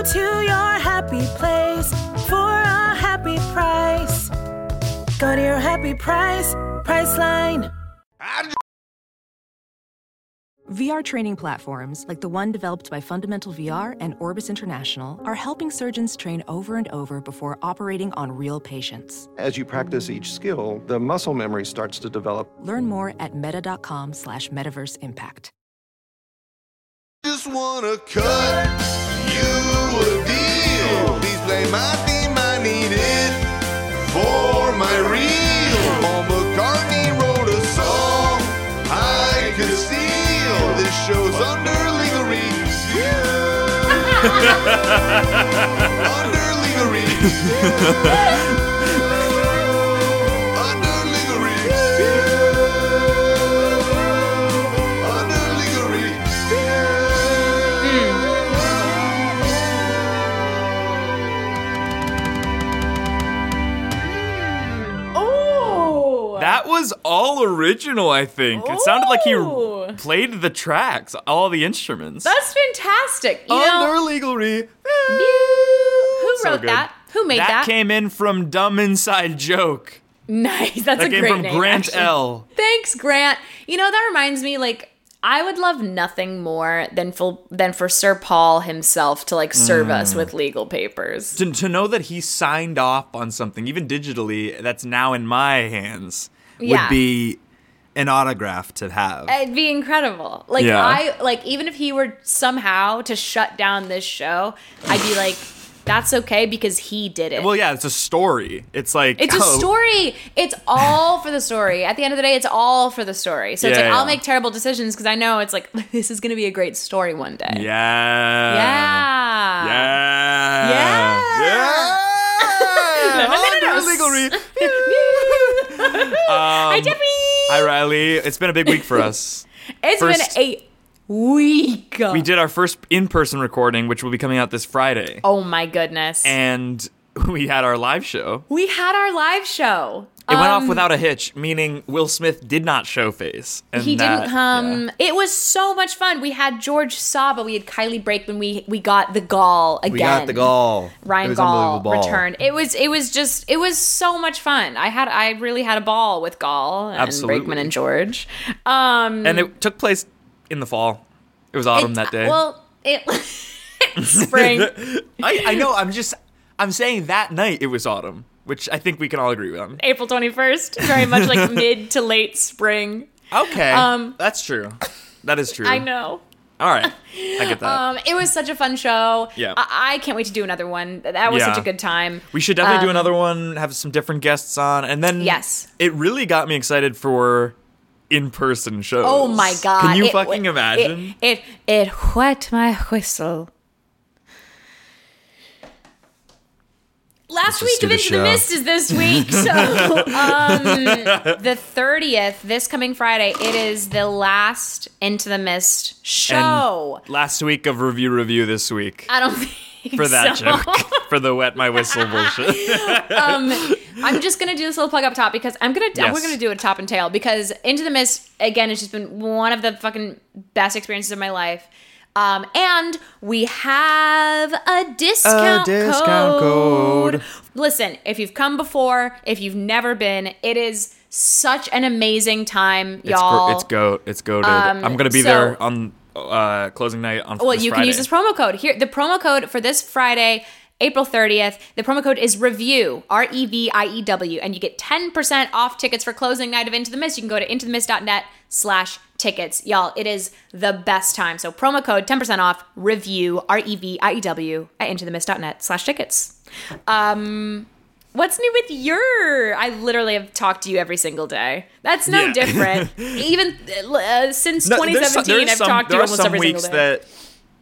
Go to your happy place for a happy price. Go to your happy price, Priceline. VR training platforms, like the one developed by Fundamental VR and Orbis International, are helping surgeons train over and over before operating on real patients. As you practice each skill, the muscle memory starts to develop. Learn more at meta.com slash metaverse impact. Just wanna cut you a deal. Please play my theme, I need it for my reel. Paul McCartney wrote a song I could steal. This show's under legal review. was all original, I think. It sounded like he played the tracks, all the instruments. that's fantastic. You know, Under legal re. who wrote good. that? Who made that? that? came in from Dumb Inside Joke. nice. That's That a came great from name. Grant actually. L. Thanks, Grant. You know that reminds me, like. I would love nothing more than for than for Sir Paul himself to like serve Mm. us with legal papers. To, to know that he signed off on something, even digitally, that's now in my hands, would Yeah. be an autograph to have. It'd be incredible. Like Yeah. I like even if he were somehow to shut down this show, I'd be like, that's okay because he did it. well, yeah, it's a story. It's like It's a oh, story. It's all for the story. At the end of the day, it's all for the story. So it's like yeah. I'll make terrible decisions because I know it's like this is going to be a great story one day. Yeah. Yeah. Yeah. Yeah. no, no, no, no. Under Hi, Jeffy. Hi, Reilly. It's been a big week for us. It's First- been a week. We did our first in-person recording, which will be coming out this Friday, Oh my goodness. and we had our live show. we had our live show. It went Um, off without a hitch, meaning Will Smith did not show face. and He that- didn't come. yeah. It was so much fun. We had George Saba. We had Kylie Brakeman. We we got the gall again. We got the gall. Ryan Gaul unbelievable. returned. It was it was just it was so much fun. I had I really had a ball with Gaul and Absolutely. Brakeman and George. Um, And it took place in the fall. It was autumn it- that day. Well, it spring. I, I know. I'm just. I'm saying that night it was autumn, which I think we can all agree on. April twenty first. Very much like mid to late spring. Okay. Um, that's true. That is true. I know. All right. I get that. Um, it was such a fun show. Yeah. I, I can't wait to do another one. That was Yeah. such a good time. we should definitely do um, another one, have some different guests on, and then Yes. it really got me excited for in-person shows. Oh my god! Can you It fucking imagine? It it, it wet my whistle. Last week of the Into the show. Mist is this week, so um, the thirtieth, this coming Friday, it is the last Into the Mist show. And last week of Review Revue this week I don't think for that so. joke for the wet my whistle bullshit. um, I'm just gonna do this little plug up top because I'm gonna Yes. we're gonna do it top and tail because Into the Mist again has just been one of the fucking best experiences of my life. Um, and we have a discount, discount code. Listen, if you've come before, if you've never been, it is such an amazing time, y'all. it's goat. It's goated. Um, I'm gonna be so- there on uh, closing night on. Friday. Well, you can use this promo code here. The promo code for this Friday, April 30th, the promo code is review, R E V I E W, and you get 10% off tickets for closing night of Into the Mist. You can go to intothemist.net slash tickets. Y'all, it is the best time. So promo code 10% off, review, R E V I E W, at intothemist.net slash tickets. Um, what's new with your? I literally have talked to you every single day. That's no Yeah. different. Even uh, since No, there's 2017, some- there's I've some- talked to you almost every single day. that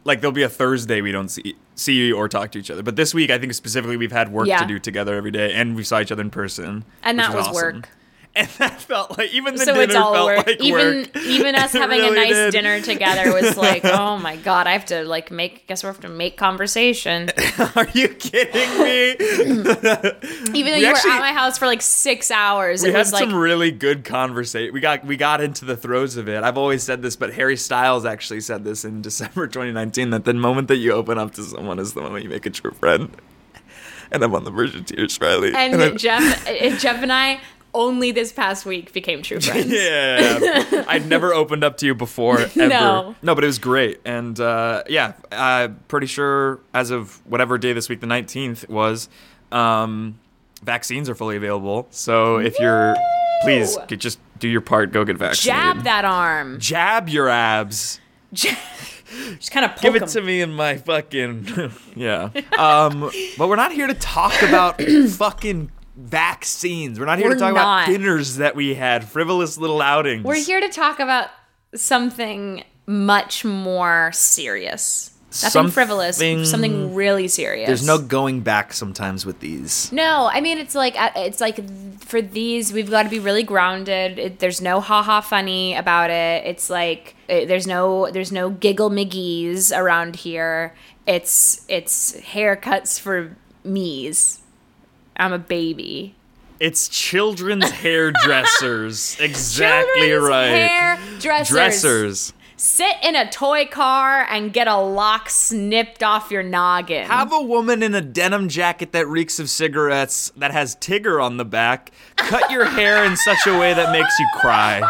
like there'll be a Thursday we don't see see or talk to each other. But this week, I think specifically we've had work Yeah. to do together every day, and we saw each other in person, And that was awesome. work. And that felt like even the so dinner it's all felt work. like even work. even us It having really a nice did. dinner together was like, oh my god, I have to like make. Guess we have to make conversation. Are you kidding me? Even though We you actually- were at my house for like six hours, we it had was like some really good conversation. We got we got into the throes of it. I've always said this, but Harry Styles actually said this in December 2019 that the moment that you open up to someone is the moment you make a true friend. And I'm on the verge of tears, Reilly. and I- Geoff, Geoff and I only this past week became true friends. yeah, I'd never opened up to you before ever. No. no, but it was great, and uh, yeah, I'm pretty sure as of whatever day this week, the 19th was, um, vaccines are fully available. So if you're, please get, just do your part, go get vaccinated. Jab that arm. Jab your abs. Just kind of Give it him. to me in my fucking yeah. Um, but we're not here to talk about fucking vaccines. We're not here We're to talk not. about dinners that we had, frivolous little outings. We're here to talk about something much more serious. Nothing frivolous, Something- something really serious. There's no going back sometimes with these. No, I mean it's like uh, it's like for these we've got to be really grounded. It, there's no ha ha funny about it. It's like uh, there's no there's no giggle miggies around here. It's it's haircuts for me's. I'm a baby. It's children's hairdressers. exactly Children's right. Hairdressers. Dressers. Sit in a toy car and get a lock snipped off your noggin. Have a woman in a denim jacket that reeks of cigarettes that has Tigger on the back cut your hair in such a way that makes you cry.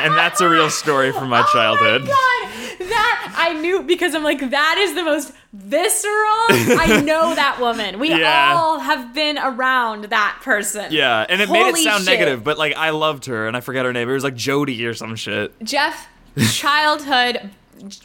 And that's a real story from my childhood. Oh God, that I knew because I'm like that is the most visceral. I know that woman. We Yeah. all have been around that person. Yeah, and it made it sound shit. negative, but like I loved her and I forget her name. It was like Jody or some shit. Geoff, childhood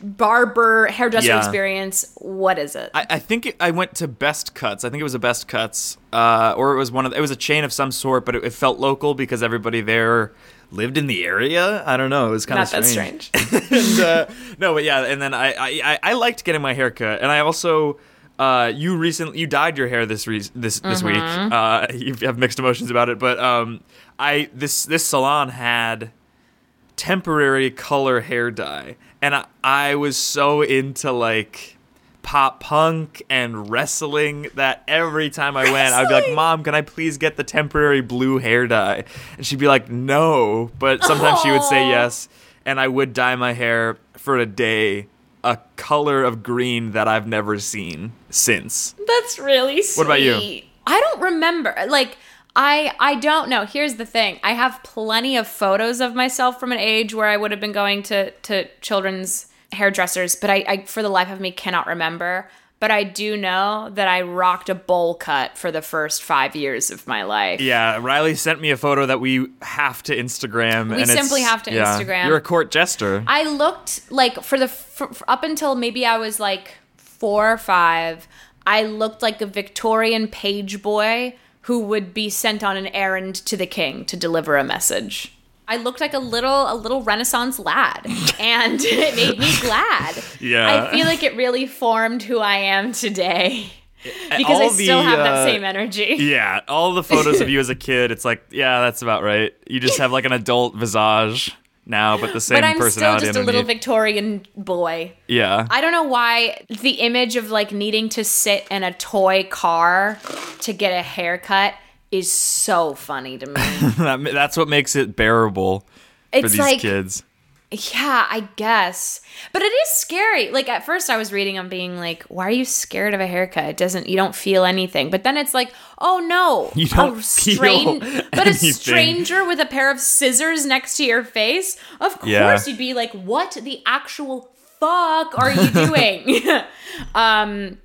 barber hairdresser Yeah. experience. What is it? I, I think it, I went to Best Cuts. I think it was a Best Cuts, uh, or it was one of. It was a chain of some sort, but it, it felt local because everybody there lived in the area. I don't know. It was kind of that strange. strange. and, uh, no, but yeah, and then I, I I- liked getting my hair cut, and I also. Uh, you recently you dyed your hair this re- this this week. Mm-hmm. Uh, you have mixed emotions about it, but um, I this this salon had temporary color hair dye, and I, I was so into like pop punk and wrestling that every time I went, I'd be like, "Mom, can I please get the temporary blue hair dye?" And she'd be like, "No," but sometimes she would say yes, and I would dye my hair for a day a color of green that I've never seen since. That's really sweet. What about you? I don't remember. Like I I don't know. Here's the thing. I have plenty of photos of myself from an age where I would have been going to to children's hairdressers, but I, I for the life of me cannot remember. But I do know that I rocked a bowl cut for the first five years of my life. Yeah, Reilly sent me a photo that we have to Instagram. We simply have to yeah, Instagram. You're a court jester. I looked like for the for, for- up until maybe I was like four or five. I looked like a Victorian page boy who would be sent on an errand to the king to deliver a message. I looked like a little a little Renaissance lad, and it made me glad. Yeah. I feel like it really formed who I am today because all I still the, have uh, that same energy. Yeah, all the photos of you as a kid, it's like, yeah, that's about right. You just have like an adult visage now, but the same but I'm still personality just a little. Victorian boy. yeah. I don't know why the image of like needing to sit in a toy car to get a haircut is so funny to me. That that's what makes it bearable for It's these like, kids. yeah, I guess. But it is scary. Like at first I was reading, I'm being like, why are you scared of a haircut? It doesn't, you don't feel anything. But then it's like, oh no. You don't a feel But a stranger with a pair of scissors next to your face, of course Yeah. you'd be like, what the actual fuck are you doing? um,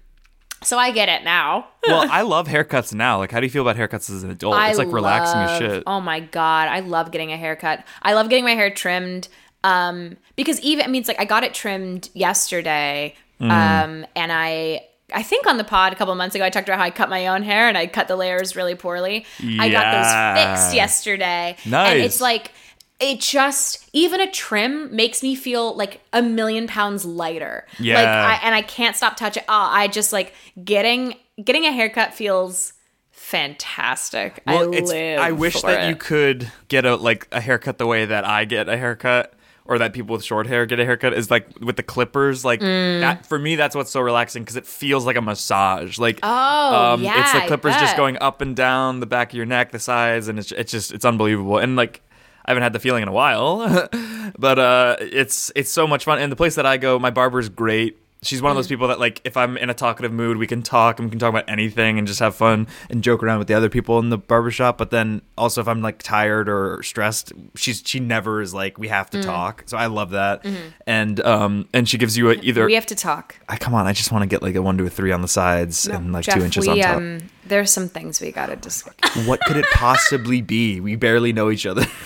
so I get it now. well, I love haircuts now. Like, how do you feel about haircuts as an adult? I it's like relaxing as shit. Oh my god, I love getting a haircut. I love getting my hair trimmed. Um, because even I mean, it's like I got it trimmed yesterday. Mm. Um, and I. I think on the pod a couple months ago, I talked about how I cut my own hair and I cut the layers really poorly. I got those fixed yesterday. And Nice. it's like, it just even a trim makes me feel like a million pounds lighter. Like Yeah. I, and I can't stop touching. Oh, I just like getting getting a haircut feels fantastic. I live. I wish that it. you could get a like a haircut the way that I get a haircut. Or that people with short hair get a haircut is like with the clippers. Like Mm. that, for me, that's what's so relaxing because it feels like a massage. Like Oh, um, it's the clippers just going up and down the back of your neck, the sides, and it's it's just it's unbelievable. And like I haven't had the feeling in a while, but uh, it's it's so much fun. And the place that I go, my barber's great. She's one of those Mm. people that like if I'm in a talkative mood, we can talk and we can talk about anything and just have fun and joke around with the other people in the barbershop. But then also if I'm like tired or stressed, she's she never is like we Mm. have to talk. So I love that. And um and she gives you a, either Mm-hmm. we have to talk. I come on, I just want to get like a one to a three on the sides and like two inches we, on top. Um, there's some things we gotta discuss. what could it possibly be? We barely know each other.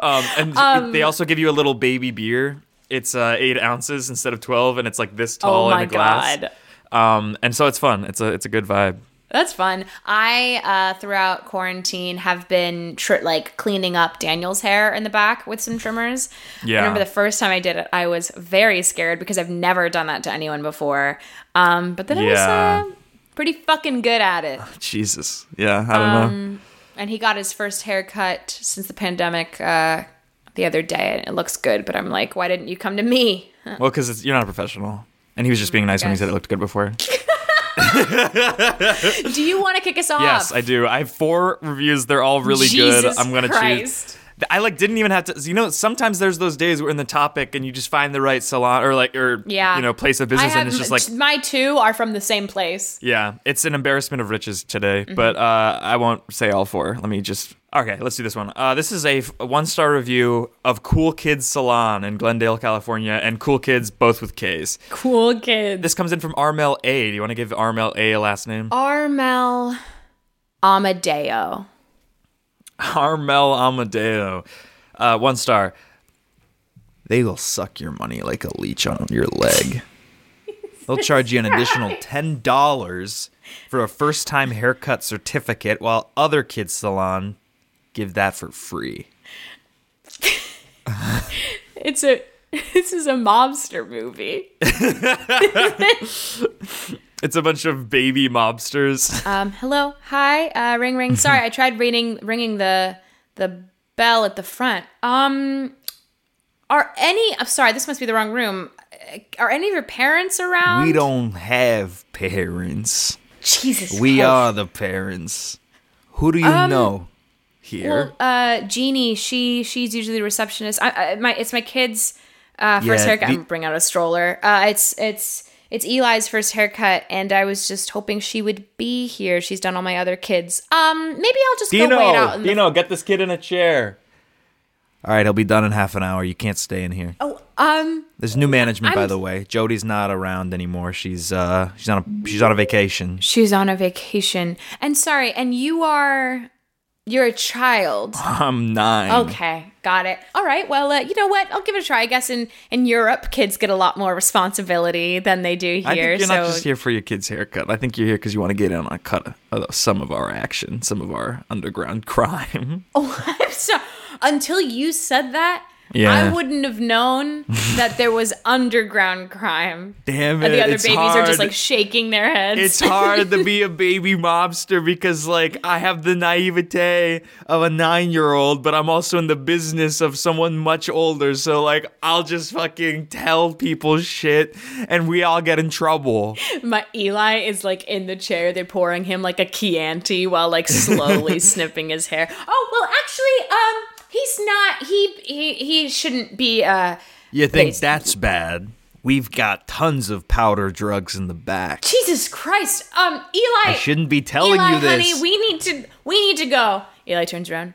um, and they also give you a little baby beer. It's uh, eight ounces instead of twelve, and it's like this tall oh in a glass. god. Um, and so it's fun. It's a it's a good vibe. That's fun. I uh, throughout quarantine have been tr- like cleaning up Daniel's hair in the back with some trimmers. Yeah. I remember the first time I did it, I was very scared because I've never done that to anyone before. Um, but then I was uh, pretty fucking good at it. Jesus, yeah, I don't know. And he got his first haircut since the pandemic uh, the other day, and it looks good. But I'm like, why didn't you come to me? Well, because you're not a professional, and he was just being nice when he said it looked good before. Do you want to kick us off? yes, I do. I have four reviews. They're all really good. I'm gonna Christ. choose. I like didn't even have to. You know, sometimes there's those days where in the topic and you just find the right salon or like or Yeah. you know place of business have and it's just like my two are from the same place. Yeah, it's an embarrassment of riches today, Mm-hmm. but uh, I won't say all four. Let me just. Okay, let's do this one. Uh, this is a, one star review of Cool Kids Salon in Glendale, California, and Cool Kids both with K's. Cool kids. This comes in from Armel A. Do you want to give Armel A a last name? Armel Amadeo. Armel Amadeo. Uh, one star. They will suck your money like a leech on your leg. They'll charge you an additional ten dollars for a first-time haircut certificate, while other kids' salon give that for free. It's a this is a mobster movie. It's a bunch of baby mobsters. Um, hello, hi, uh, ring, ring. Sorry, I tried ringing, ringing the the bell at the front. Um, are any? I'm sorry, this must be the wrong room. Uh, Are any of your parents around? we don't have parents. Jesus. We Christ. are the parents. Who do you know here? Well, uh, Jeannie, she she's usually the receptionist. I, I, my it's my kid's uh, first Yeah, haircut. the- I'm bring out a stroller. Uh, it's it's it's Eli's first haircut, and I was just hoping she would be here. She's done all my other kids. Um, maybe I'll just go wait out. In the- get this kid in a chair. All right, he'll be done in half an hour. You can't stay in here. oh, um, There's new management, by I'm- the way. Jody's not around anymore. She's uh, she's on a she's on a vacation. she's on a vacation. And sorry, and you are you're a child. I'm nine. Okay, got it. All right. Well, uh, you know what? I'll give it a try. I guess in in Europe, kids get a lot more responsibility than they do here. I think you're so not just here for your kid's haircut. I think you're here because you want to get in on a cut of some of our action, some of our underground crime. Oh, I'm so until you said that, Yeah. I wouldn't have known that there was underground crime. Damn And it! the other it's babies are just like shaking their heads. it's hard to be a baby mobster because like I have the naivete of a nine year old, but I'm also in the business of someone much older. So like I'll just fucking tell people shit and we all get in trouble. My Eli is like in the chair. They're pouring him like a Chianti while like slowly snipping his hair. Oh well, actually, um, he's not. He he he shouldn't be. Uh, You think They- that's bad? We've got tons of powder drugs in the back. Jesus Christ. Um, Eli. I shouldn't be telling Eli, you this. honey, we need to. We need to go. Eli turns around.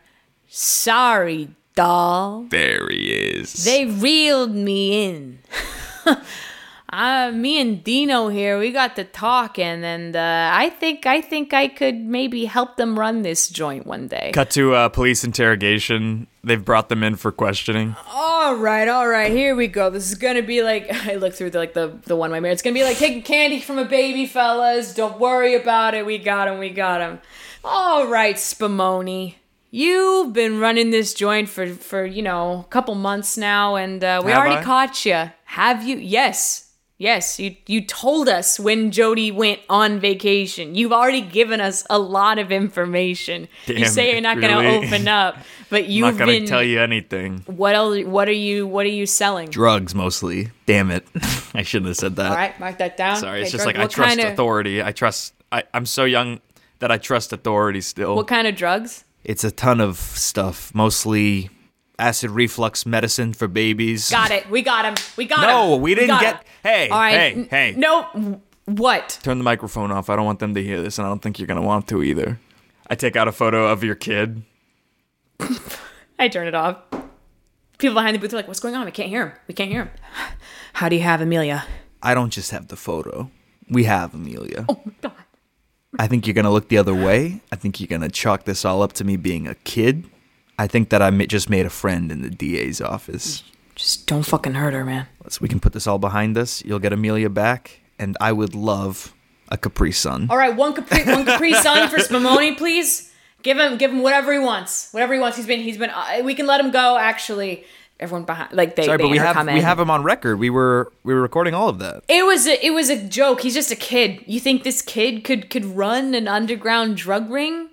Sorry, doll. there he is. They reeled me in. uh, me and Dino here, we got to talking, and uh, I think I think I could maybe help them run this joint one day. Cut to uh, police interrogation. They've brought them in for questioning. All right, all right, here we go. This is gonna be like I look through the, like the the one way mirror. It's gonna be like taking candy from a baby, fellas. Don't worry about it. We got him. We got him. All right, Spumoni. you've been running this joint for for you know a couple months now, and uh, we Have already I? caught you. Have you? Yes. Yes, you you told us when Jody went on vacation. You've already given us a lot of information. you say it, you're not going to open up, but you've not gonna been. tell you anything. What else? What are you? What are you selling? Drugs mostly. Damn it. I shouldn't have said that. All right, mark that down. Sorry, it's just like I trust kinda- authority. I trust. I, I'm so young that I trust authority still. What kind of drugs? it's a ton of stuff, mostly acid reflux medicine for babies. Got it. We got him. We got him. No, we didn't got get- him. hey, All right. hey, n- hey. No. What? Turn the microphone off. I don't want them to hear this, and I don't think you're gonna want to either. I take out a photo of your kid. I turn it off. People behind the booth are like, "What's going on? We can't hear him. We can't hear him." How do you have Amelia? I don't just have the photo. We have Amelia. Oh my god. I think you're gonna look the other way. I think you're gonna chalk this all up to me being a kid. I think that I just made a friend in the DA's office. Just don't fucking hurt her, man. Let's we can put this all behind us. You'll get Amelia back, and I would love a Capri Sun. All right, one Capri, one Capri Sun for Spumoni, please. Give him, give him whatever he wants. Whatever he wants. He's been, he's been. Uh, we can let him go. Actually, everyone behind, like they, Sorry, they but we have we have him on record. We were we were recording all of that. It was a, it was a joke. He's just a kid. You think this kid could could run an underground drug ring?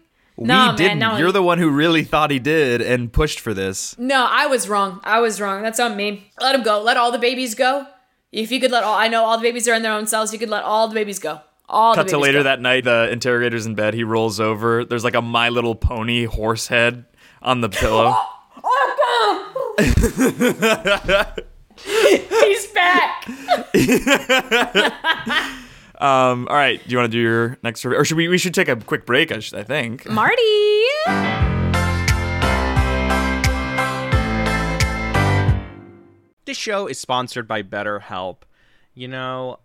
No, we didn't. man. No, You're the one who really thought he did and pushed for this. No, I was wrong. I was wrong. That's on me. Let him go. Let all the babies go. If you could let all, I know all the babies are in their own cells. You could let all the babibies go. All Cut the to later go. that night, the interrogator's in bed. He rolls over. There's like a My Little Pony horse head on the pillow. He's back. um, all right, do you want to do your next survey, or should we? We should take a quick break. I, should, I think. Marty. This show is sponsored by BetterHelp. You know,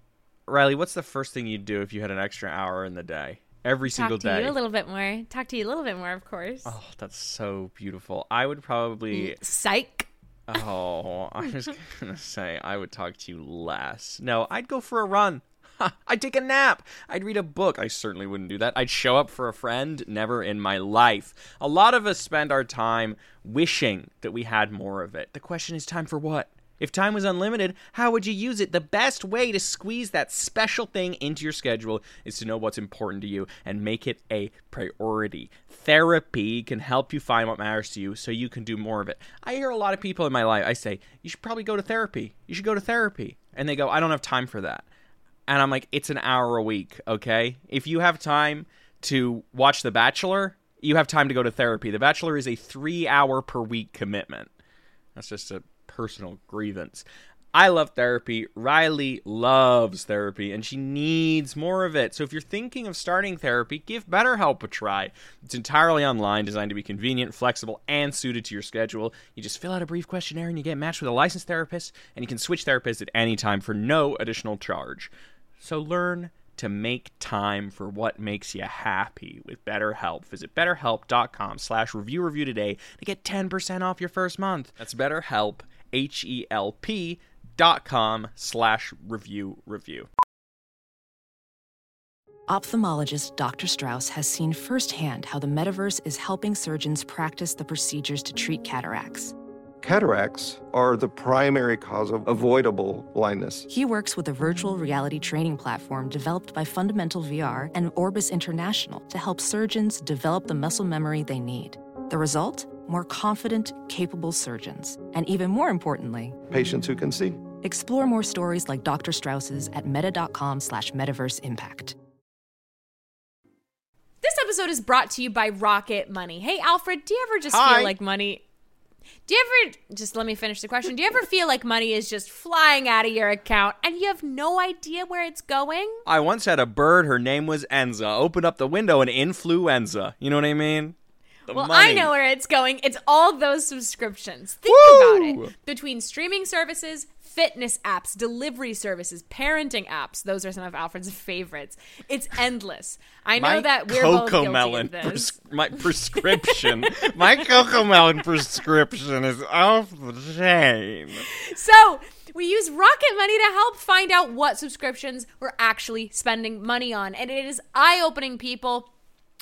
Reilly, what's the first thing you'd do if you had an extra hour in the day? Every single Talk to day. you a little bit more. Talk to you a little bit more, of course. oh, that's so beautiful. I would probably. Psych. Oh, I was gonna say I would talk to you less. No, I'd go for a run. I'd take a nap. I'd read a book. I certainly wouldn't do that. I'd show up for a friend. Never in my life. A lot of us spend our time wishing that we had more of it. The question is, time for what? If time was unlimited, how would you use it? The best way to squeeze that special thing into your schedule is to know what's important to you and make it a priority. Therapy can help you find what matters to you so you can do more of it. I hear a lot of people in my life, I say, you should probably go to therapy. You should go to therapy. And they go, I don't have time for that. And I'm like, it's an hour a week, okay? If you have time to watch The Bachelor, you have time to go to therapy. The Bachelor is a three hour per week commitment. That's just a personal grievance. I love therapy. Reilly loves therapy and she needs more of it. So if you're thinking of starting therapy, give BetterHelp a try. It's entirely online, designed to be convenient, flexible, and suited to your schedule. You just fill out a brief questionnaire and you get matched with a licensed therapist, and you can switch therapists at any time for no additional charge. So learn to make time for what makes you happy with BetterHelp. Visit betterhelp.com slash review review today to get 10% off your first month. That's BetterHelp, H-E-L-P dot com slash review review. Ophthalmologist Dr. Strauss has seen firsthand how the metaverse is helping surgeons practice the procedures to treat cataracts. Cataracts are the primary cause of avoidable blindness. He works with a virtual reality training platform developed by Fundamental VR and Orbis International to help surgeons develop the muscle memory they need. The result? More confident, capable surgeons. And even more importantly, Patients who can see. explore more stories like Dr. Strauss's at meta.com slash metaverse impact. This episode is brought to you by Rocket Money. Hey, Alfred, do you ever just Hi. feel like money? Do you ever just let me finish the question? Do you ever feel like money is just flying out of your account and you have no idea where it's going? I once had a bird, her name was Enza. Opened up the window and influenza. You know what I mean? The Well, money. I know where it's going. It's all those subscriptions. Think Woo! about it. Between streaming services, fitness apps, delivery services, parenting apps, those are some of Alfred's favorites. It's endless. I know my that we're both cocoa guilty melon of this. pres- my prescription my Cocomelon prescription is off the chain So we use Rocket Money to help find out what subscriptions we're actually spending money on. And it is eye opening, people.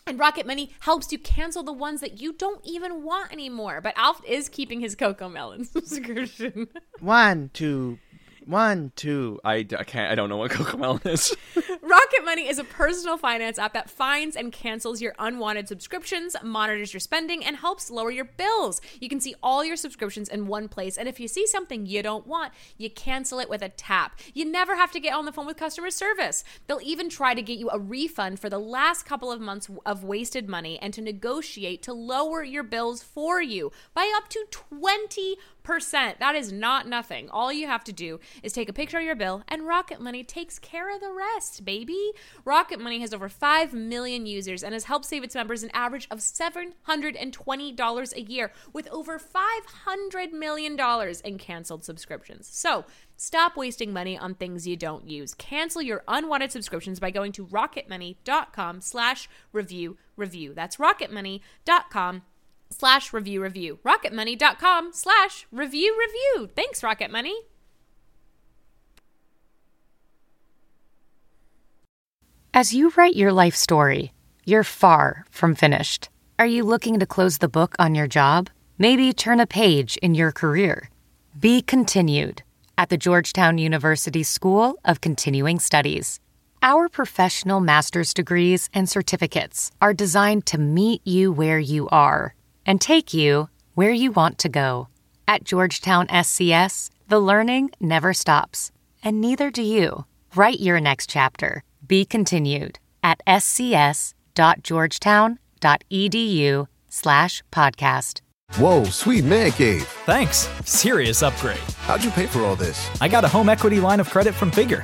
And Rocket Money helps you cancel the ones that you don't even want anymore. But Alf is keeping his Cocomelon subscription. One, two, one, two. I, I can't. I don't know what Cocomelon is. Rocket Money is a personal finance app that finds and cancels your unwanted subscriptions, monitors your spending, and helps lower your bills. You can see all your subscriptions in one place, and if you see something you don't want, you cancel it with a tap. You never have to get on the phone with customer service. They'll even try to get you a refund for the last couple of months of wasted money and to negotiate to lower your bills for you by up to 20 percent. That is not nothing. All you have to do is take a picture of your bill, and Rocket Money takes care of the rest, baby. Rocket Money has over 5 million users and has helped save its members an average of $720 a year with over $500 million in canceled subscriptions. So, Stop wasting money on things you don't use. Cancel your unwanted subscriptions by going to rocketmoney.com slash review review. That's rocketmoney.com slash review review. Rocketmoney.com slash review review. Thanks, Rocket Money. As you write your life story, you're far from finished. Are you looking to close the book on your job? Maybe turn a page in your career? Be continued at the Georgetown University School of Continuing Studies. Our professional master's degrees and certificates are designed to meet you where you are and take you where you want to go. At Georgetown SCS, the learning never stops, and neither do you. Write your next chapter. Be continued at scs.georgetown.edu slash podcast. Whoa, sweet man cave. Thanks. Serious upgrade. How'd you pay for all this? I got a home equity line of credit from Figure.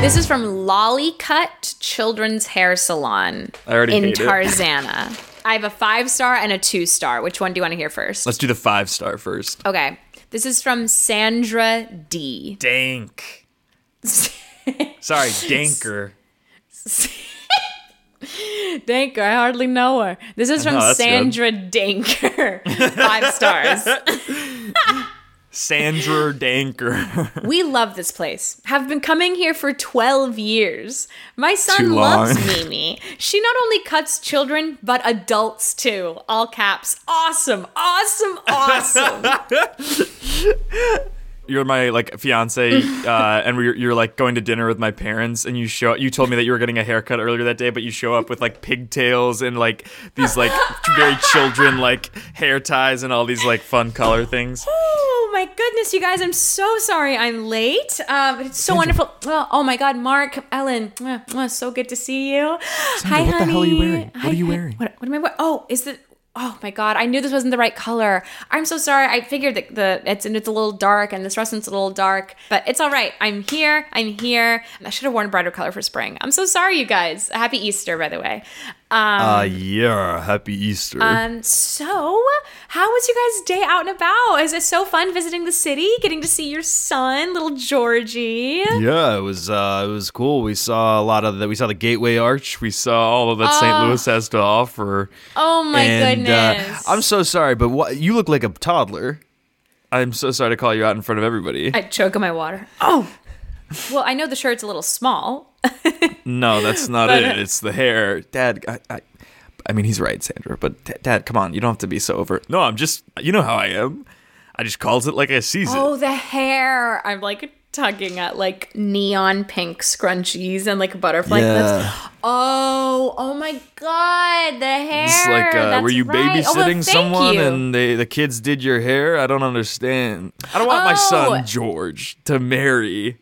This is from Lollycut Children's Hair Salon I already in hate it. Tarzana. I have a five star and a two star. Which one do you want to hear first? Let's do the five star first. Okay. This is from Sandra D. Dank. Sorry, Danker. Danker, I hardly know her. This is from that's good. Sandra Danker. Five stars. Sandra Danker. We love this place. Have been coming here for 12 years. My son loves. Mimi. She not only cuts children, but adults too. All caps. Awesome, awesome, awesome. you're my like fiance, uh, and we're, you're like going to dinner with my parents, and you show. You told me that you were getting a haircut earlier that day, but you show up with like pigtails and like these like very children like hair ties and all these like fun color things. Oh my goodness, you guys! I'm so sorry I'm late. Uh, but it's so wonderful. Well, oh my God, Mark, Ellen, so good to see you. Hi, what the hell are you wearing? What Hi. are you wearing? What, what am I wearing? Oh, is it? Oh my god! I knew this wasn't the right color. I'm so sorry. I figured that the it's and it's a little dark and this restaurant's a little dark, but it's all right. I'm here. I'm here. I should have worn a brighter color for spring. I'm so sorry, you guys. Happy Easter, by the way. Um, Uh, yeah, happy Easter. um, so how was you guys' day out and about? Is it so fun visiting the city, getting to see your son, little Georgie? yeah, it was uh, it was cool. We saw a lot of that. we saw the Gateway Arch. We saw all of that St. Oh. Louis has to offer. Oh my and, uh, goodness. I'm so sorry, but what you look like a toddler. I'm so sorry to call you out in front of everybody. I choke on my water. Oh. Well, I know the shirt's a little small. No, that's not But- it. It's the hair. Dad, I, I, I mean, he's right, Sandra. But d- Dad, come on, you don't have to be so over. No, I'm just, you know how I am. I just calls it like I sees Oh, it. the hair. I'm like tugging at like neon pink scrunchies and like butterfly Yeah. clips. Oh, oh my god, the hair. It's like, uh, were you right. Oh, babysitting thank someone you. and they, the kids did your hair? I don't understand. I don't want my son Oh. George to marry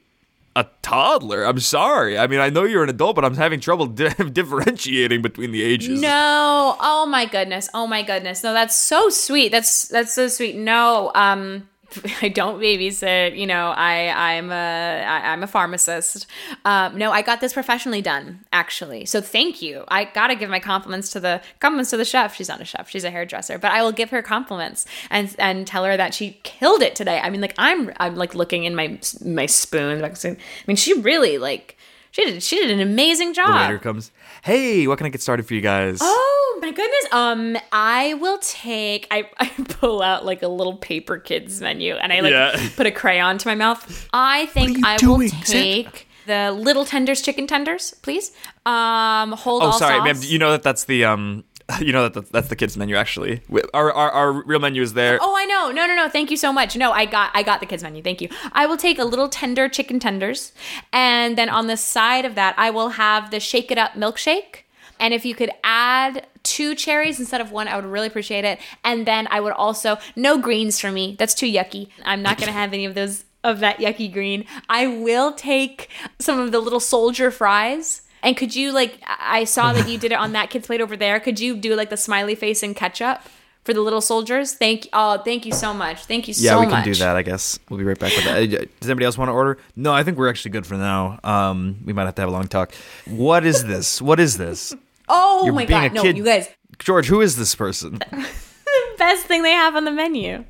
a toddler. I'm sorry. I mean, I know you're an adult, but I'm having trouble di- differentiating between the ages. No. Oh my goodness. Oh my goodness. No, that's so sweet. That's that's so sweet. No. Um I don't babysit. You know, I I'm a I, I'm a pharmacist. Um, no, I got this professionally done, actually. So thank you. I gotta give my compliments to the compliments to the chef. She's not a chef. She's a hairdresser, but I will give her compliments and and tell her that she killed it today. I mean, like I'm I'm like looking in my my spoon. I mean, she really like she did she did an amazing job. The waiter comes. Hey, what can I get started for you guys? Oh my goodness. Um, I will take. I, I pull out like a little paper kids menu, and I like Yeah. put a crayon to my mouth. I think I will take the little tenders, chicken tenders, please. Um, hold Oh, all sorry, ma'am. You know that that's the um, you know that that's, the kids menu actually. Our, our our real menu is there. Oh, I know. No, no, no. Thank you so much. No, I got I got the kids menu. Thank you. I will take a little tender chicken tenders, and then on the side of that, I will have the shake it up milkshake. And if you could add two cherries instead of one, I would really appreciate it. And then I would also no greens for me. That's too yucky. I'm not gonna have any of those of that yucky green. I will take some of the little soldier fries. And could you like I saw that you did it on that kid's plate over there. Could you do like the smiley face and ketchup for the little soldiers? Thank oh, thank you so much. Thank you yeah, so much. Yeah, we can do that. I guess we'll be right back with that. Does anybody else want to order? No, I think we're actually good for now. Um, we might have to have a long talk. What is this? What is this? Oh You're my god, no, you guys, George, who is this person? best thing they have on the menu.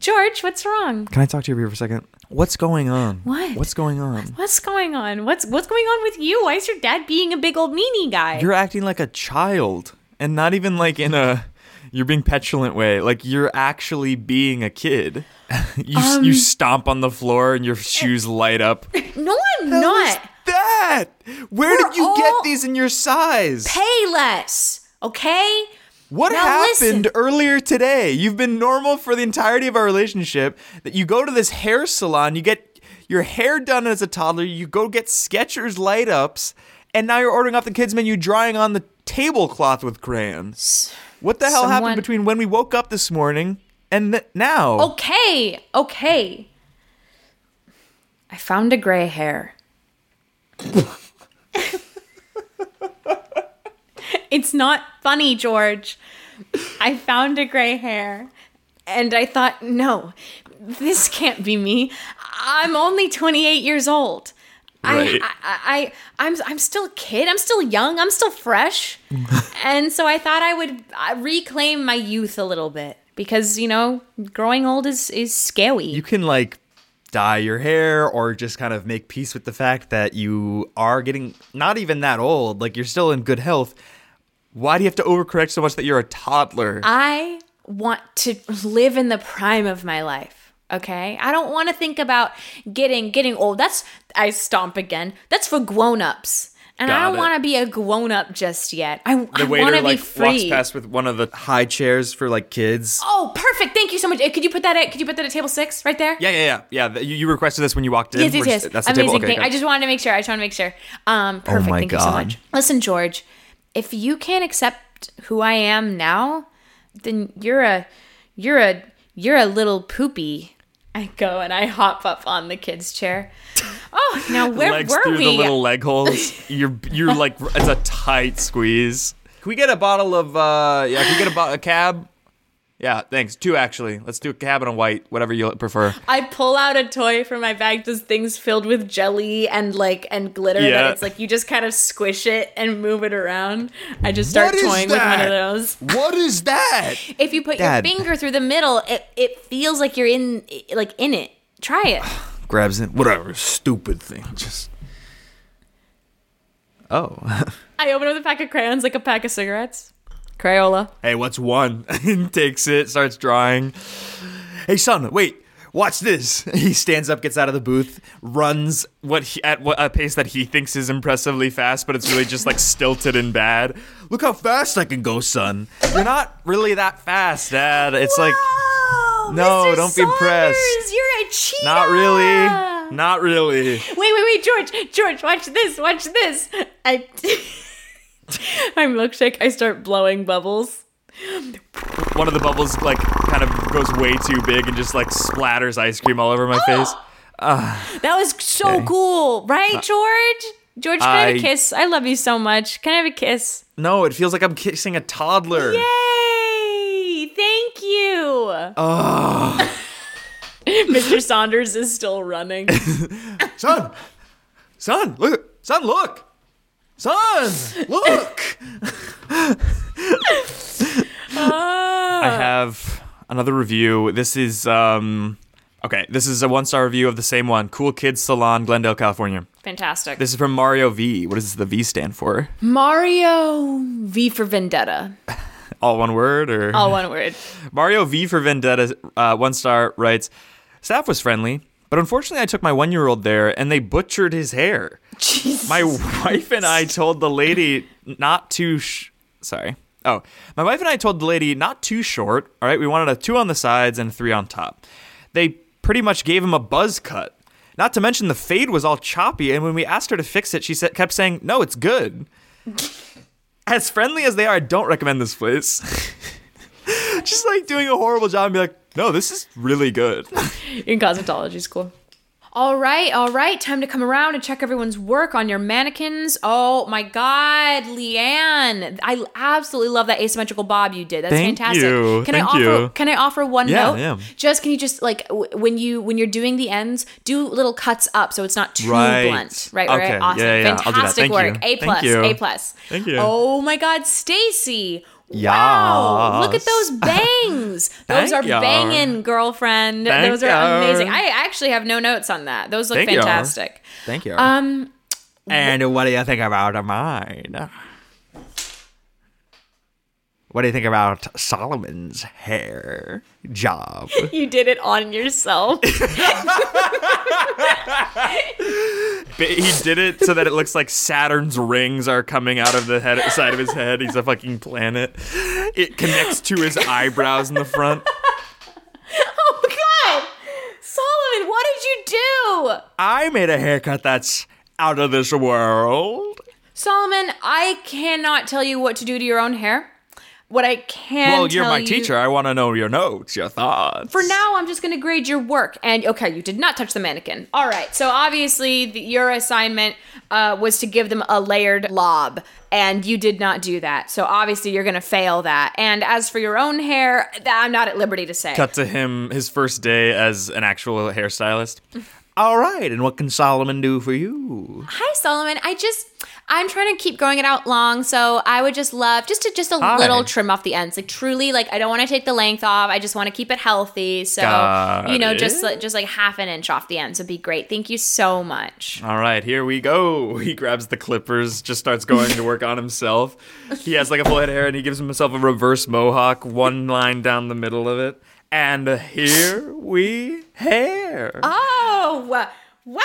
George, what's wrong? Can I talk to you for a second? What's going on? What? What's going on? What's going on? What's what's going on with you? Why is your dad being a big old meanie guy? You're acting like a child, and not even like in a you're being petulant way. Like you're actually being a kid. you Um, you stomp on the floor and your shoes light up. no, I'm not. That where We're did you get these in your size? Payless, okay? What Now happened listen. earlier today? You've been normal for the entirety of our relationship. That you go to this hair salon, you get your hair done as a toddler, you go get Skechers light ups, and now you're ordering off the kids menu, drawing on the tablecloth with crayons. What the hell Someone- happened between when we woke up this morning and th- now? Okay, okay. I found a gray hair. It's not funny, George. I found a gray hair and I thought, no, this can't be me. I'm only 28 years old. Right. I, I, I, I'm, I'm still a kid. I'm still young. I'm still fresh. and so I thought I would uh, reclaim my youth a little bit because, you know, growing old is, is scary. you can like dye your hair or just kind of make peace with the fact that you are getting not even that old, like you're still in good health. Why do you have to overcorrect so much that you're a toddler? I want to live in the prime of my life. Okay, I don't want to think about getting getting old. That's I stomp again. That's for grown ups, and I don't want to be a grown up just yet. I, I want to waiter be like free. walks past with one of the high chairs for like kids. Oh, perfect! Thank you so much. Uh, Could you put that at Could you put that at table six right there? Yeah, yeah, yeah, yeah. You, you requested this when you walked in. Yes, yes, yes. That's the Amazing table. Okay. I just wanted to make sure. I just want to make sure. Um, perfect. my Thank you so much. Listen, George, if you can't accept who I am now, then you're a, you're a, you're a little poopy. I go and I hop up on the kid's chair. Oh, now where legs were through we? the little leg holes. You're you're like it's a tight squeeze. Can we get a bottle of uh yeah? Can we get a, bo- a cab? Yeah, thanks. Two actually. Let's do a cab and a white, whatever you prefer. I pull out a toy from my bag, just things filled with jelly and like and glitter Yeah. that it's like you just kind of squish it and move it around. I just start toying with one of those. What is that? If you put Dad. your finger through the middle, it, it feels like you're in like in it. Try it. Grabs it. Whatever. Stupid thing. Just. Oh. I open up the pack of crayons like a pack of cigarettes. Crayola. hey, what's one? takes it, starts drawing. Hey, son, wait. Watch this. He stands up, gets out of the booth, runs what he, at what a pace that he thinks is impressively fast, but it's really just like stilted and bad. Look how fast I can go, son. You're not really that fast, Dad. It's like No, Mr. don't be impressed. You're a cheetah. not really, not really. Wait, wait, wait, George, George, watch this, watch this. I, my milkshake. I start blowing bubbles. One of the bubbles like kind of goes way too big and just like splatters ice cream all over my oh! face. Ah. That was so cool, right, uh, George? George, can I, have a I- kiss? I love you so much. Can I have a kiss? No, it feels like I'm kissing a toddler. Yay! Thank you. Ugh. Mr. Saunders is still running. son, son, look, son, look, son, look. I have another review. This is um okay, this is a one-star review of the same one. Cool Kids Salon, Glendale, California. Fantastic. This is from Mario V. What does the V stand for? Mario V for Vendetta. All one word or All one word. Mario V for Vendetta, uh, one star, writes Staff was friendly, but unfortunately, I took my one year old there and they butchered his hair. My wife and I told the lady not too. Sh- Sorry. Oh, my wife and I told the lady not too short. All right, we wanted a two on the sides and a three on top. They pretty much gave him a buzz cut. Not to mention the fade was all choppy, and when we asked her to fix it, she said, kept saying, "No, it's good." as friendly as they are, I don't recommend this place. Just like doing a horrible job and be like, no, this is really good. In cosmetology school. All right, all right. Time to come around and check everyone's work on your mannequins. Oh my God, Leanne! I absolutely love that asymmetrical bob you did. That's Thank fantastic. you, Can I thank offer? you. Can I offer one Yeah, note? yeah. Just can you just like w- when you when you're doing the ends, do little cuts up so it's not too Right. blunt. Right, Okay, right. Awesome, yeah, yeah, I'll do that. fantastic work. you. A plus. A plus. Thank you. Oh my God, Stacy. Wow, look at those bangs. Those are banging, girlfriend. Thank those are amazing. I actually have no notes on that. Those look Thank fantastic. Thank you. Um, and what do you think about mine? What do you think about Solomon's hair job? you did it on yourself. He did it so that it looks like Saturn's rings are coming out of the head side of his head. He's a fucking planet. It connects to his eyebrows in the front. oh God, Solomon, what did you do? I made a haircut that's out of this world. Solomon, I cannot tell you what to do to your own hair. What I can well, you're my you- teacher. I want to know your notes, your thoughts. For now, I'm just going to grade your work. And okay, you did not touch the mannequin. All right. So obviously, the, your assignment uh, was to give them a layered lob, and you did not do that. So obviously, you're going to fail that. And as for your own hair, that I'm not at liberty to say. Cut to him his first day as an actual hairstylist. All right, and what can Solomon do for you? Hi, Solomon. I just. I'm trying to keep growing it out long, so I would just love just to just a Hi. little trim off the ends. Like truly, like I don't want to take the length off. I just want to keep it healthy. So Got you know, it. just like just like half an inch off the ends would be great. Thank you so much. All right, here we go. He grabs the clippers, just starts going to work on himself. He has like a full head of hair and he gives himself a reverse mohawk, one line down the middle of it. And here we hair. Oh wow!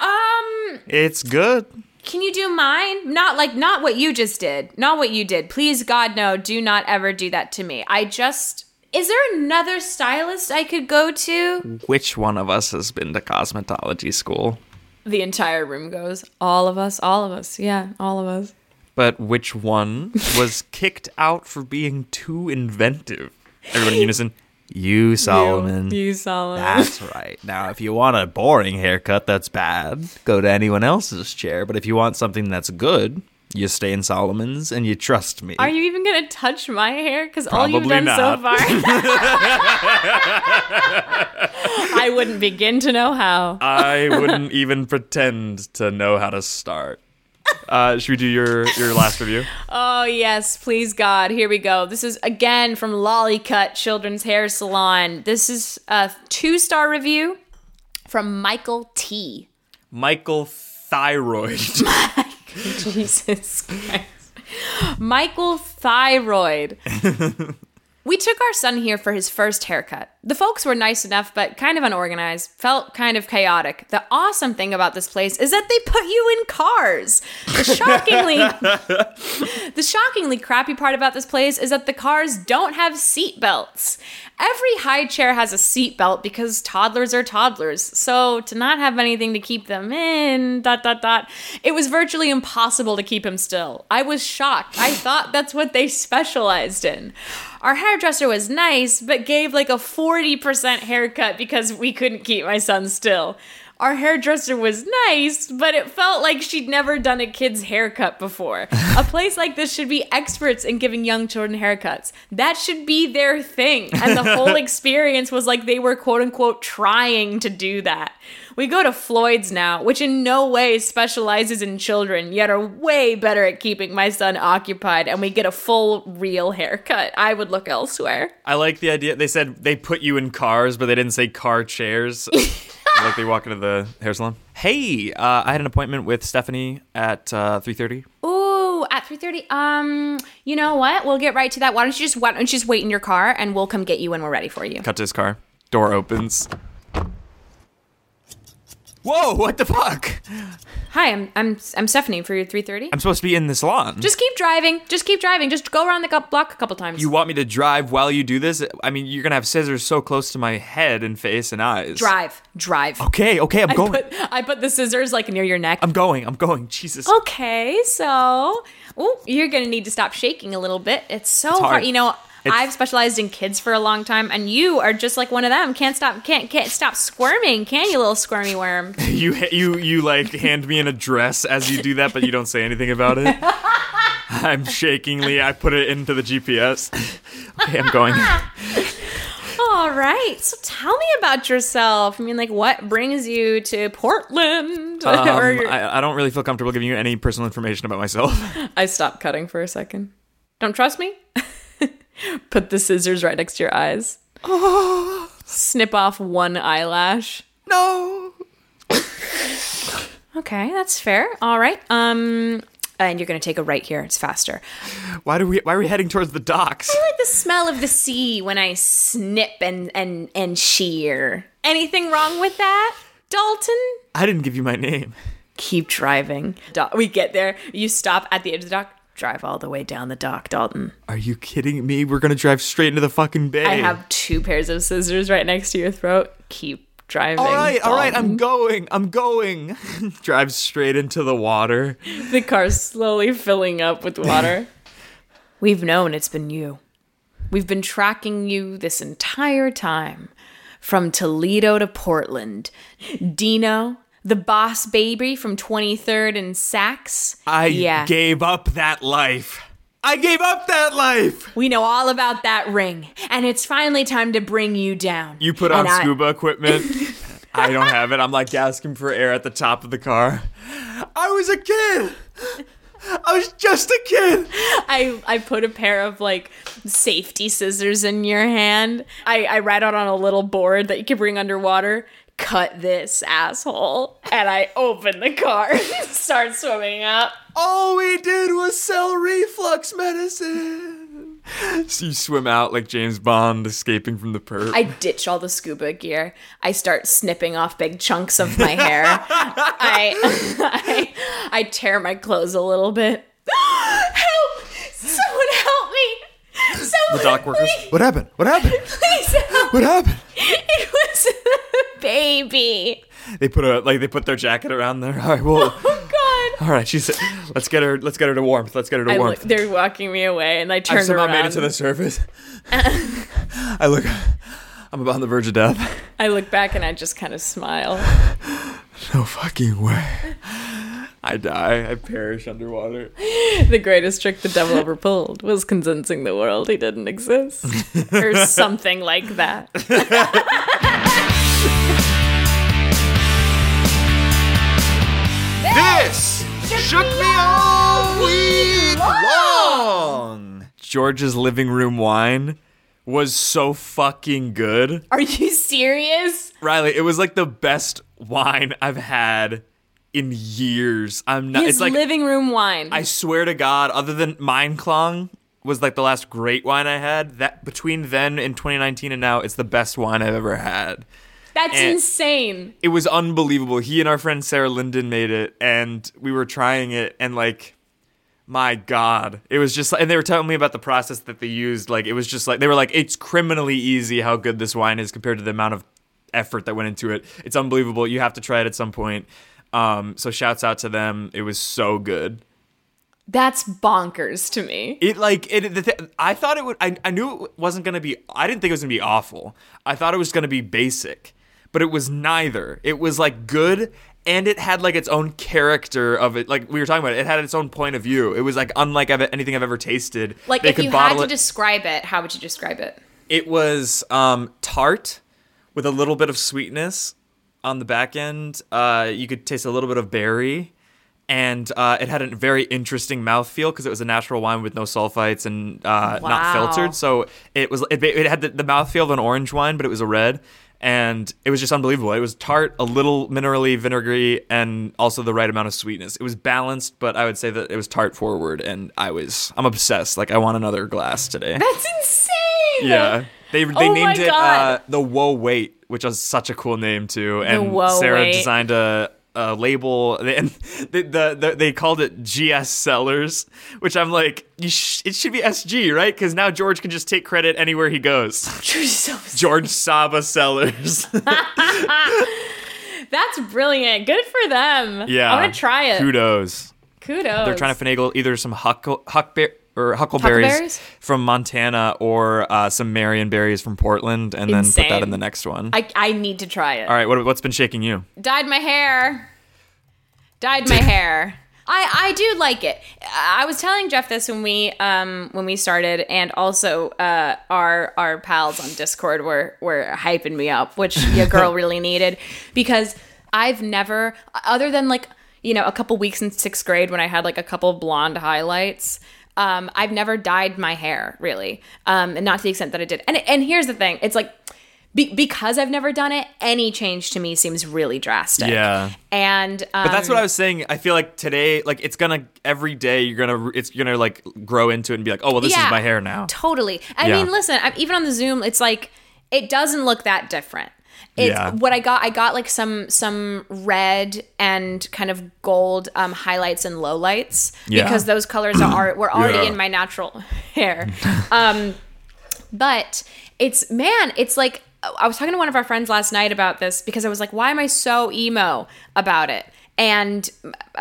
Um, It's good. Can you do mine? Not like not what you just did. Not what you did. Please, God, no! Do not ever do that to me. I just. Is there another stylist I could go to? Which one of us has been to cosmetology school? The entire room goes. All of us. All of us. Yeah, all of us. But which one was kicked out for being too inventive? Everyone in unison. You, Solomon. You, Solomon. That's right. Now, if you want a boring haircut that's bad, go to anyone else's chair. But if you want something that's good, you stay in Solomon's and you trust me. Are you even gonna touch my hair? Because all you've done so far. I wouldn't begin to know how. I wouldn't even pretend to know how to start. Uh, should we do your, your last review? Oh, yes, please God. Here we go. This is again from Lollycut Children's Hair Salon. This is a two star review from Michael T. Michael Thyroid. Jesus Christ. Michael Thyroid. We took our son here for his first haircut. The folks were nice enough, but kind of unorganized, felt kind of chaotic. The awesome thing about this place is that they put you in cars. The shockingly The shockingly crappy part about this place is that the cars don't have seat belts. Every high chair has a seat belt because toddlers are toddlers. So to not have anything to keep them in, dot dot dot, it was virtually impossible to keep him still. I was shocked. I thought that's what they specialized in. Our hairdresser was nice, but gave like a 40% haircut because we couldn't keep my son still. our hairdresser was nice, but it felt like she'd never done a kid's haircut before. a place like this should be experts in giving young children haircuts. That should be their thing. And the whole experience was like they were quote unquote trying to do that. We go to Floyd's now, which in no way specializes in children, yet are way better at keeping my son occupied, and we get a full, real haircut. I would look elsewhere. I like the idea. They said they put you in cars, but they didn't say car chairs. like they walk into the hair salon. Hey, uh, I had an appointment with Stephanie at uh, three thirty. Ooh, at 3:30. Um, you know what? We'll get right to that. Why don't you just why don't you just wait in your car and we'll come get you when we're ready for you. Cut to his car. Door opens. Whoa! What the fuck? Hi, I'm I'm I'm Stephanie for your 3:30. I'm supposed to be in the salon. Just keep driving. Just keep driving. Just go around the block a couple times. You want me to drive while you do this? I mean, you're gonna have scissors so close to my head and face and eyes. drive. Drive. Okay, okay, I'm I going. put I put the scissors like near your neck. I'm going. I'm going. Jesus. Okay, so oh, you're gonna need to stop shaking a little bit. It's so hard. hard. You know, I've specialized in kids for a long time, and you are just like one of them. Can't stop, can't can't stop squirming, can you, little squirmy worm? You you you like hand me in a dress as you do that, but you don't say anything about it. I'm shakingly. I put it into the GPS. Okay, I'm going. All right, so tell me about yourself. I mean, like, what brings you to Portland? Um, I, I don't really feel comfortable giving you any personal information about myself. I stopped cutting for a second. Don't trust me? Put the scissors right next to your eyes. Oh. Snip off one eyelash. No. Okay, that's fair. All right. Um and you're going to take a right here. It's faster. Why do we? Why are we heading towards the docks? I like the smell of the sea when I snip and and and shear. Anything wrong with that? Dalton? I didn't give you my name. Keep driving. Do- we get there. You stop at the edge of the dock. Drive all the way down the dock, Dalton. Are you kidding me? We're gonna drive straight into the fucking bay. I have two pairs of scissors right next to your throat. Keep driving. All right, all right. I'm going. I'm going. Drive straight into the water. The car's slowly filling up with water. We've known it's been you. We've been tracking you this entire time. From Toledo to Portland. Dino, the boss baby from 23rd and Saks. I yeah. gave up that life. I gave up that life. we know all about that ring, and it's finally time to bring you down. You put on And I- scuba equipment. I don't have it. I'm like gasping for air at the top of the car. I was a kid. I was just a kid. I, I put a pair of like safety scissors in your hand. I, I write out on a little board that you can bring underwater. Cut this asshole. And I open the car and start swimming up. All we did was sell reflux medicine. So you swim out like James Bond escaping from the perp. I ditch all the scuba gear. I start snipping off big chunks of my hair. I, I I tear my clothes a little bit. help! Someone help me! Someone the dock workers. please- What happened? What happened? Please help! What happened? It was a baby. They put a like they put their jacket around there. All right, well, Oh God. all right. She said, "Let's get her. Let's get her to warmth. Let's get her to I look, warmth." they're walking me away, and I turn I somehow around. made it to the surface. I look. I'm about on the verge of death. I look back and I just kind of smile. No fucking way. I die. I perish underwater. The greatest trick the devil ever pulled was convincing the world he didn't exist, or something like that. This shook me all week long. George's living room wine was so fucking good. Are you serious? Reilly, it was like the best wine I've had in years. I'm not. His it's like living room wine. I swear to God, other than Mind Klong was like the last great wine I had. That between then and 2019 and now, it's the best wine I've ever had. That's and- insane. It was unbelievable. He and our friend Sarah Linden made it, and we were trying it, and like, my God, it was just. And they were telling me about the process that they used. Like, it was just like they were like, it's criminally easy how good this wine is compared to the amount of effort that went into it. It's unbelievable. You have to try it at some point. Um, so shouts out to them. It was so good. That's bonkers to me. It like it. The th- I thought it would. I, I knew it wasn't gonna be. I didn't think it was gonna be awful. I thought it was gonna be basic. but it was neither. It was like good and it had like its own character of it. Like we were talking about, it, it had its own point of view. It was like unlike I've- anything I've ever tasted. Like They if could you had to it- describe it, how would you describe it? it was um, tart with a little bit of sweetness on the back end. Uh, you could taste a little bit of berry. And uh, it had a very interesting mouthfeel because it was a natural wine with no sulfites and uh, Wow. not filtered. So it was it, it had the, the mouthfeel of an orange wine, but it was a red, and it was just unbelievable. It was tart, a little minerally vinegary, and also the right amount of sweetness. It was balanced, but I would say that it was tart forward, and I was I'm obsessed. Like I want another glass today. That's insane. Yeah. They, they Oh named it uh, the Whoa Wait, which was such a cool name too. And Whoa Sarah Wait. designed a, a label, and the, the, the, they called it GS Cellars, which I'm like, you sh- it should be SG, right? Because now George can just take credit anywhere he goes. George Saba Cellars. That's brilliant. Good for them. yeah, I want to try it. Kudos. Kudos. They're trying to finagle either some huckle, huckbear, or huckleberries, Huckleberries? from Montana or uh, some Marion berries from Portland, and then put that in the next one. I, I need to try it. All right, what, what's been shaking you? Dyed my hair. Dyed my hair. I, I do like it. I was telling Geoff this when we um when we started, and also uh our our pals on Discord were were hyping me up, which your girl really needed because I've never, other than like you know a couple weeks in sixth grade when I had like a couple blonde highlights. Um, I've never dyed my hair really, um, and not to the extent that I did. And and here's the thing: it's like be- because I've never done it, any change to me seems really drastic. Yeah. And um, But that's what I was saying. I feel like today, like it's gonna every day you're gonna it's gonna like grow into it and be like, oh well, this Yeah, is my hair now. Totally. I Yeah. mean, listen, I, even on the Zoom, it's like it doesn't look that different. It's Yeah. what I got. I got like some some red and kind of gold um, highlights and lowlights Yeah. because those colors are were already Yeah. in my natural hair. Um, but it's man, it's like I was talking to one of our friends last night about this because I was like, why am I so emo about it? And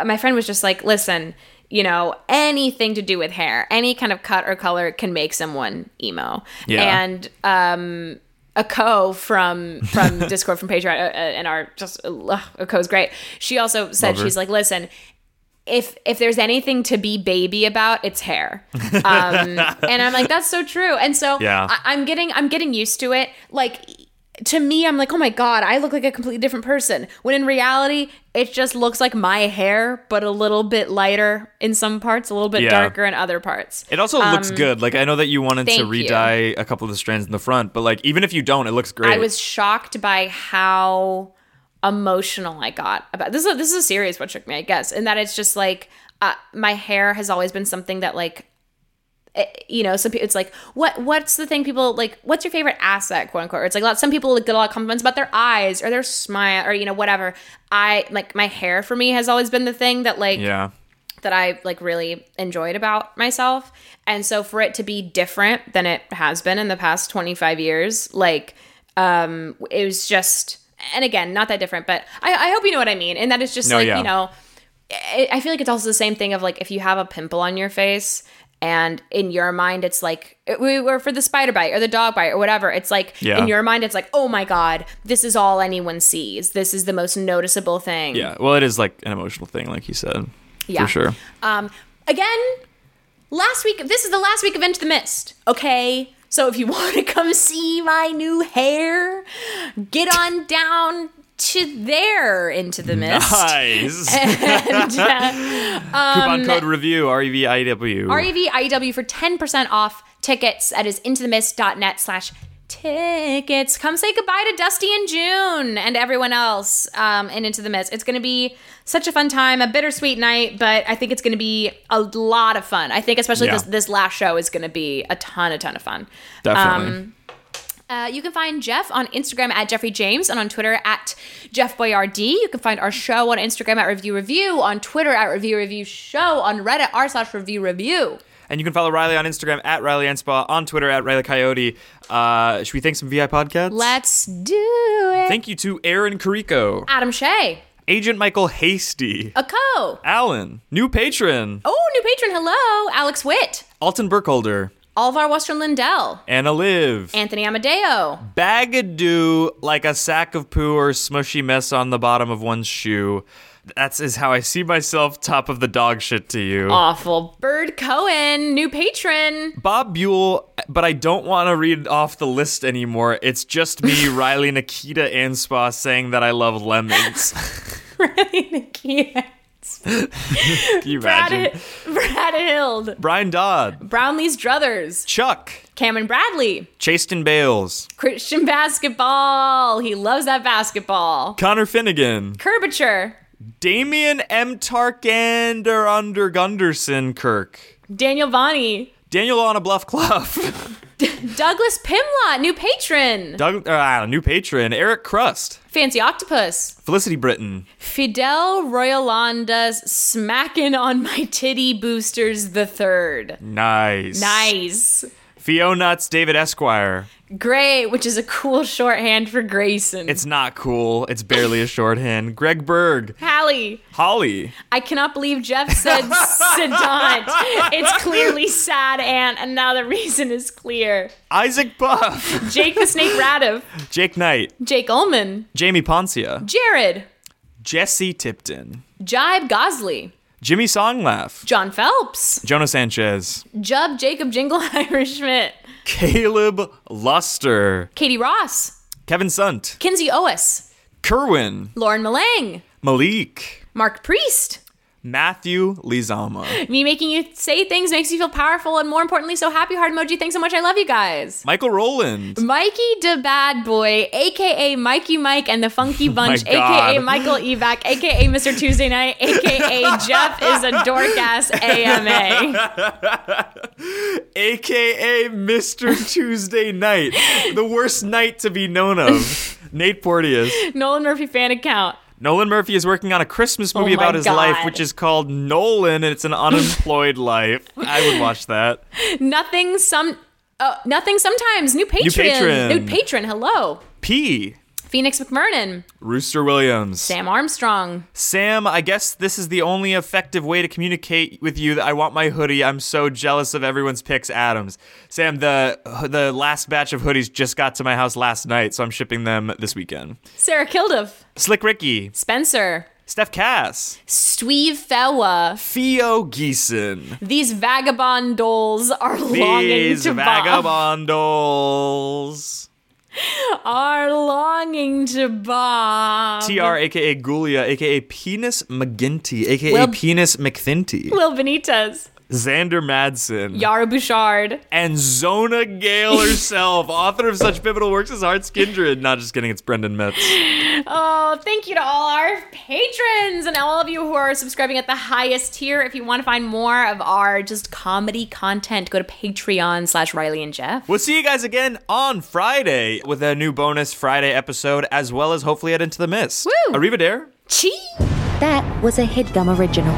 my friend was just like, listen, you know, anything to do with hair, any kind of cut or color can make someone emo. Yeah. And um a co from from Discord from Patreon uh, uh, and our just uh, a co's great. She also said she's like, listen, if if there's anything to be baby about, it's hair. Um, and I'm like, that's so true. And so Yeah. I, I'm getting I'm getting used to it. Like to me, I'm like, oh my god, I look like a completely different person. When in reality, it just looks like my hair, but a little bit lighter in some parts, a little bit Yeah. darker in other parts. It also looks Um, good. Like I know that you wanted to you. re-dye a couple of the strands in the front, but like even if you don't, it looks great. I was shocked by how emotional I got about this. Is a, this is a serious what shook me, I guess, and that it's just like uh, my hair has always been something that like. Eh, You know, some people. It's like, what? What's the thing people like? What's your favorite asset, quote unquote? Or it's like, a lot, some people get a lot of compliments about their eyes or their smile or you know whatever. I like my hair for me has always been the thing that like yeah. that I like really enjoyed about myself. And so for it to be different than it has been in the past 25 years, like um it was just and again, not that different, but I, I hope you know what I mean. And that it's just No, like, yeah. you know, I feel like it's also the same thing of like if you have a pimple on your face and in your mind it's like we were for the spider bite or the dog bite or whatever it's like Yeah. in your mind it's like oh my god this is all anyone sees this is the most noticeable thing Yeah. Well, it is like an emotional thing, like you said. Yeah. For sure. Um, again, last week, this is the last week of Into the Mist, okay? So if you want to come see my new hair, get on down to there Into the Mist. Nice. And, uh, Coupon um, code review R E V I W. REV for 10% off tickets. at is into That is intothemist.net slash tickets. Come say goodbye to Dusty and June and everyone else um, and Into the Mist. It's going to be such a fun time, a bittersweet night, but I think it's going to be a lot of fun. I think especially Yeah. this, this last show is going to be a ton, a ton of fun. Definitely. Um, uh, you can find Geoff on Instagram at Geoffrey James and on Twitter at Geoff Boyardee. You can find our show on Instagram at Review Revue, on Twitter at Review Revue Show, on Reddit r slash Review Revue. And you can follow Reilly on Instagram at Reilly Anspaugh, on Twitter at Riley Coyote. Uh, should we thank some VI podcasts? Let's do it. Thank you to Aaron Carrico, Adam Shea, Agent Michael Hasty, a co. Alan, new patron, Oh, new patron. Hello, Alex Witt. Alton Burkholder, Oliver Western Lindell, Anna Liv. Anthony Amadeo, Bagadoo like a sack of poo or smushy mess on the bottom of one's shoe. That's is how I see myself top of the dog shit to you. Awful Bird Cohen, new patron. Bob Buell, but I don't want to read off the list anymore. It's just me, Reilly, Nikita, and Spa saying that I love lemons. Reilly Nikita. Can you Brad, imagine? Brad Hild, Brian Dodd, Brownlee's Druthers, Chuck, Cameron Bradley, Chaston Bales, Christian Basketball. He loves that basketball. Connor Finnegan, Curvature, Damian M. Tarkander under Gunderson Kirk, Daniel Bonney, Daniel on a Bluff Clough, Douglas Pimlott, new patron. Doug, uh, new patron, Eric Crust, Fancy Octopus. Felicity Britton, Fidel Royalanda's smacking on my titty boosters the third. nice. Nice. Fionuts, David Esquire. Gray, which is a cool shorthand for Grayson. It's not cool. It's barely a shorthand. Greg Berg, Hallie. Holly, I cannot believe Geoff said sedant. It's clearly sad and and now the reason is clear. Isaac Buff, Jake the Snake Radiv, Jake Knight, Jake Ullman, Jamie Poncia, Jared, Jesse Tipton, Jibe Gosley, Jimmy Songlaugh, John Phelps, Jonah Sanchez, Jub Jacob Jingleheimer Schmidt, Caleb Luster, Katie Ross, Kevin Sunt, Kinsey Ois, Kerwin, Lauren Malang, Malik, Mark Priest. Matthew Lizama, Me making you say things makes you feel powerful and more importantly, so happy heart emoji. Thanks so much. I love you guys. Michael Rowland, Mikey the Bad Boy, aka Mikey Mike and the Funky oh Bunch, Oh aka Michael Evac, aka Mr. Tuesday Night, aka Geoff is a dork ass AMA. aka Mr. Tuesday Night, the worst night to be known of. Nate Porteous. Nolan Murphy fan account. Nolan Murphy is working on a Christmas movie Oh about his God. life, which is called Nolan, and it's an unemployed life. I would watch that. Nothing some uh, nothing sometimes. New patron. patron. New patron. Hello. P. Phoenix McMurnan. Rooster Williams. Sam Armstrong. Sam, I guess this is the only effective way to communicate with you that I want my hoodie. I'm so jealous of everyone's picks, Adams. Sam, the the last batch of hoodies just got to my house last night, so I'm shipping them this weekend. Sarah Kilduff. Slick Ricky, Spencer. Steph Cass, Steve Fewa. Theo Geeson. These vagabond dolls are longing to vagabond dolls. Are longing to bob. TR, aka Gulia, aka Penis McGinty, aka Will- Penis McThinty. Will Benitez. Xander Madsen. Yara Bouchard. and Zona Gale herself, author of such pivotal works as Heart's Kindred. Not just kidding, it's Brendan Metz. Oh, thank you to all our patrons and all of you who are subscribing at the highest tier. If you want to find more of our just comedy content, go to Patreon slash Reilly and Geoff. We'll see you guys again on Friday with a new bonus Friday episode, as well as hopefully at Into the Mist. Woo! Arrivederci. Chee! That was a headgum original.